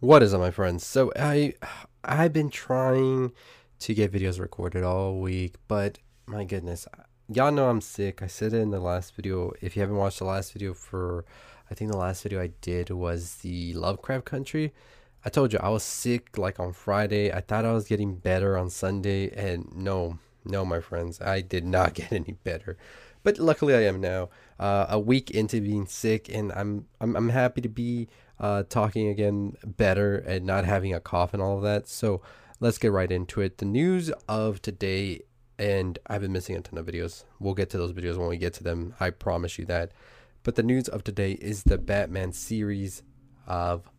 What is up, my friends? So I I've been trying to get videos recorded all week, but my goodness, y'all know I'm sick. I said it in the last video. If you haven't watched the last video for, I think the last video I did was the Lovecraft Country. I told you I was sick like on Friday. I thought I was getting better on Sunday, and no, no, my friends, I did not get any better. But luckily, I am now. Uh, a week into being sick, and I'm I'm I'm happy to be uh, talking again better and not having a cough and all of that. So let's get right into it. The news of today, and I've been missing a ton of videos. We'll get to those videos when we get to them. I promise you that. But the news of today is the Batman series of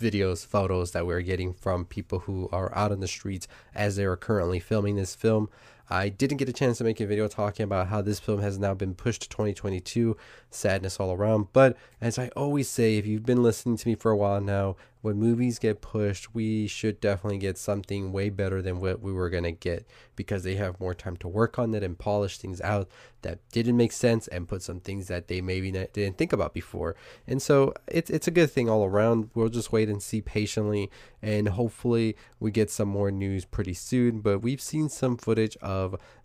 videos, photos that we're getting from people who are out in the streets as they are currently filming this film. I didn't get a chance to make a video talking about how this film has now been pushed to 2022, sadness all around. But as I always say, if you've been listening to me for a while now, when movies get pushed, we should definitely get something way better than what we were going to get because they have more time to work on it and polish things out that didn't make sense and put some things that they maybe didn't think about before. And so it's, it's a good thing all around. We'll just wait and see patiently and hopefully we get some more news pretty soon. But we've seen some footage of,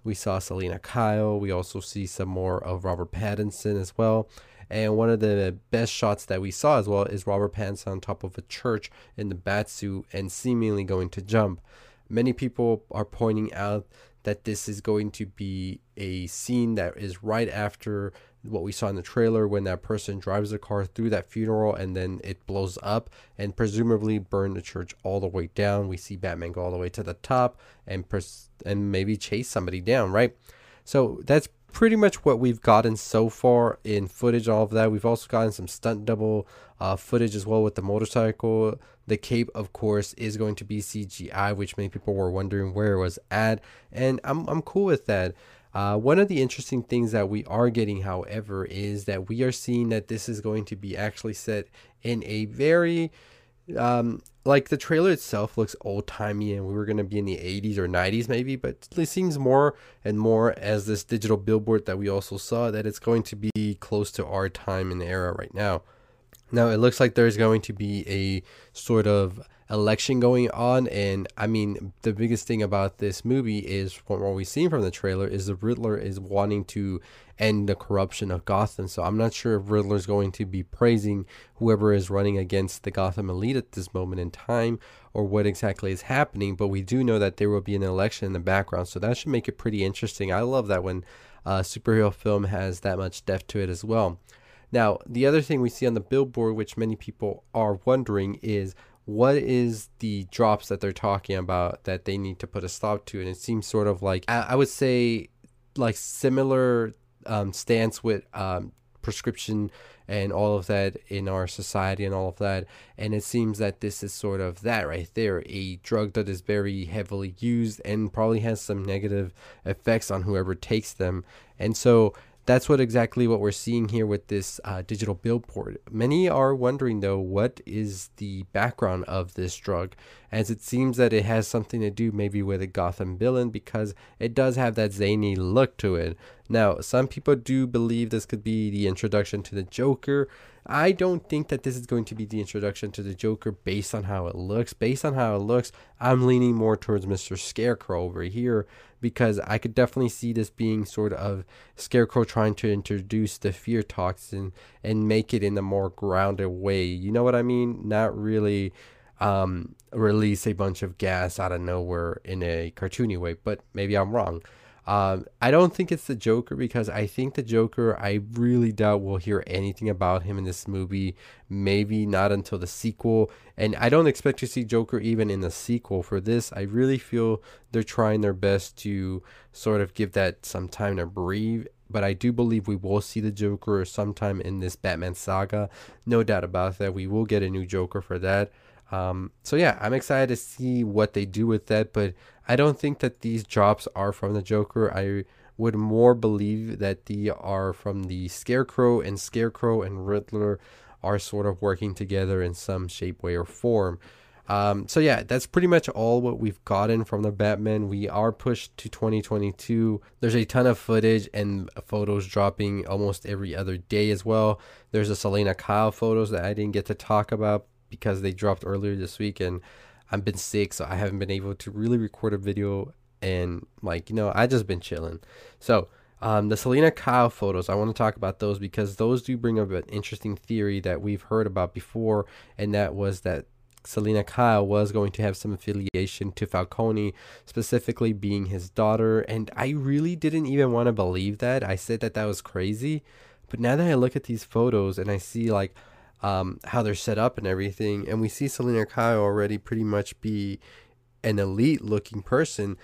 we saw Selina Kyle, we also see some more of Robert Pattinson as well. And one of the best shots that we saw as well is Robert Pattinson on top of a church in the bat suit and seemingly going to jump. Many people are pointing out that this is going to be a scene that is right after what we saw in the trailer when that person drives the car through that funeral and then it blows up and presumably burn the church all the way down. We see Batman go all the way to the top and pers- and maybe chase somebody down, right? So that's pretty much what we've gotten so far in footage, all of that. We've also gotten some stunt double uh, footage as well with the motorcycle. The cape, of course, is going to be CGI, which many people were wondering where it was at, and I'm I'm cool with that. Uh, one of the interesting things that we are getting, however, is that we are seeing that this is going to be actually set in a very um, like the trailer itself looks old timey and we were going to be in the 80s or 90s maybe but it seems more and more as this digital billboard that we also saw that it's going to be close to our time and era right now now it looks like there's going to be a sort of election going on. And I mean, the biggest thing about this movie is from what we've seen from the trailer is the Riddler is wanting to end the corruption of Gotham. So I'm not sure if Riddler is going to be praising whoever is running against the Gotham elite at this moment in time or what exactly is happening. But we do know that there will be an election in the background. So that should make it pretty interesting. I love that when a superhero film has that much depth to it as well. Now, the other thing we see on the billboard, which many people are wondering, is what is the drops that they're talking about that they need to put a stop to? And it seems sort of like I, would say like similar um, stance with um, prescription and all of that in our society and all of that. And it seems that this is sort of that right there a drug that is very heavily used and probably has some negative effects on whoever takes them. And so that's what exactly what we're seeing here with this uh, digital billboard. Many are wondering though, what is the background of this drug? As it seems that it has something to do maybe with a Gotham villain because it does have that zany look to it. Now, some people do believe this could be the introduction to the Joker. I don't think that this is going to be the introduction to the Joker based on how it looks. Based on how it looks, I'm leaning more towards Mr. Scarecrow over here because I could definitely see this being sort of Scarecrow trying to introduce the fear toxin and make it in a more grounded way. You know what I mean? Not really um, release a bunch of gas out of nowhere in a cartoony way, but maybe I'm wrong. Um, I don't think it's the Joker because I think the Joker, I really doubt we'll hear anything about him in this movie. Maybe not until the sequel. And I don't expect to see Joker even in the sequel for this. I really feel they're trying their best to sort of give that some time to breathe. But I do believe we will see the Joker sometime in this Batman saga. No doubt about that. We will get a new Joker for that. Um, so yeah, I'm excited to see what they do with that, but I don't think that these drops are from the Joker. I would more believe that they are from the Scarecrow, and Scarecrow and Riddler are sort of working together in some shape, way, or form. Um, so yeah, that's pretty much all what we've gotten from the Batman. We are pushed to 2022. There's a ton of footage and photos dropping almost every other day as well. There's a Selina Kyle photos that I didn't get to talk about because they dropped earlier this week and I've been sick, so I haven't been able to really record a video. And like you know, I just been chilling. So um, the Selina Kyle photos, I want to talk about those because those do bring up an interesting theory that we've heard about before, and that was that Selina Kyle was going to have some affiliation to Falcone, specifically being his daughter. And I really didn't even want to believe that. I said that that was crazy. But now that I look at these photos and I see like um, how they're set up and everything, and we see Selina Kyle already pretty much be an elite looking person,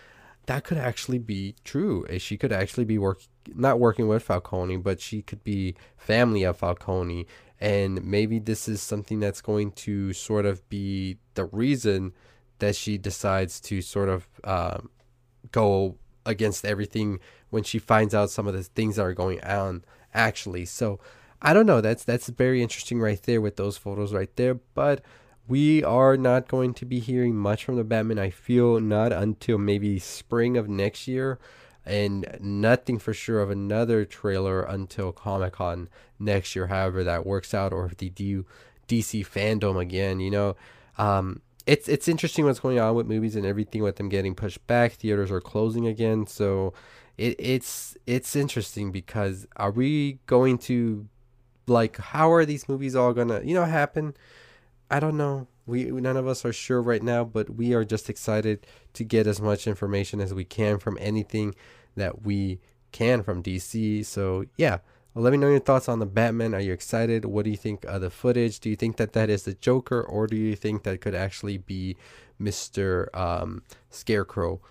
that could actually be true. Eh, she could actually be working, not working with Falcone, but she could be family of Falcone. And maybe this is something that's going to sort of be the reason that she decides to sort of um, go against everything when she finds out some of the things that are going on actually. So I don't know. That's that's very interesting right there with those photos right there. But we are not going to be hearing much from the Batman. I feel not until maybe spring of next year, and nothing for sure of another trailer until Comic Con next year. However, that works out, or if they do DC fandom again, you know. Um, it's it's interesting what's going on with movies and everything with them getting pushed back. Theaters are closing again, so it, it's it's interesting because are we going to like how are these movies all gonna you know happen? I don't know. We none of us are sure right now, but we are just excited to get as much information as we can from anything that we can from DC. So yeah, well, let me know your thoughts on the Batman. Are you excited? What do you think of the footage? Do you think that that is the Joker, or do you think that could actually be Mister um, Scarecrow?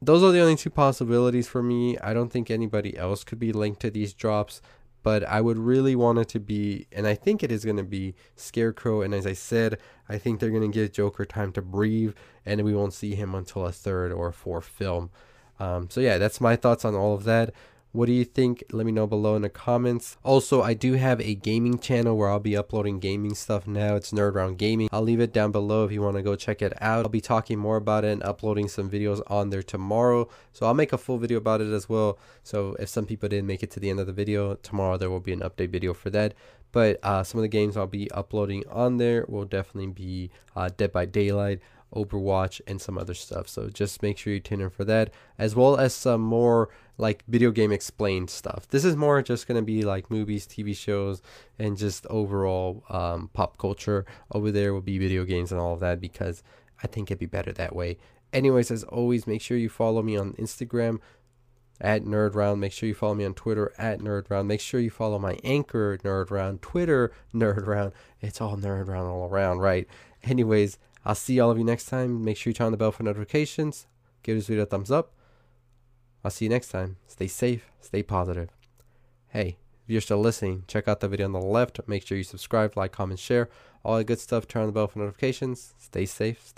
Those are the only two possibilities for me. I don't think anybody else could be linked to these drops but I would really want it to be, and I think it is going to be Scarecrow. And as I said, I think they're going to give Joker time to breathe, and we won't see him until a third or fourth film. Um, so yeah, that's my thoughts on all of that. What do you think? Let me know below in the comments. Also, I do have a gaming channel where I'll be uploading gaming stuff now. It's Nerd Round Gaming. I'll leave it down below if you want to go check it out. I'll be talking more about it and uploading some videos on there tomorrow. So I'll make a full video about it as well. So if some people didn't make it to the end of the video, tomorrow there will be an update video for that. But uh, some of the games I'll be uploading on there will definitely be uh, Dead by Daylight. Overwatch, and some other stuff. So just make sure you tune in for that, as well as some more like video game explained stuff. This is more just to be like movies, TV shows, and just overall um, pop culture. Over there will be video games and all of that because I think it'd be better that way. Anyways, as always, make sure you follow me on Instagram at Nerd Round. Make sure you follow me on Twitter at Nerd Round. Make sure you follow my anchor Nerd Round, Twitter Nerd Round. It's all Nerd Round all around, right? Anyways, I'll see all of you next time. Make sure you turn on the bell for notifications. Give this video a thumbs up. I'll see you next time. Stay safe, stay positive. Hey, if you're still listening, check out the video on the left. Make sure you subscribe, like, comment, share. All that good stuff. Turn on the bell for notifications. Stay safe. Stay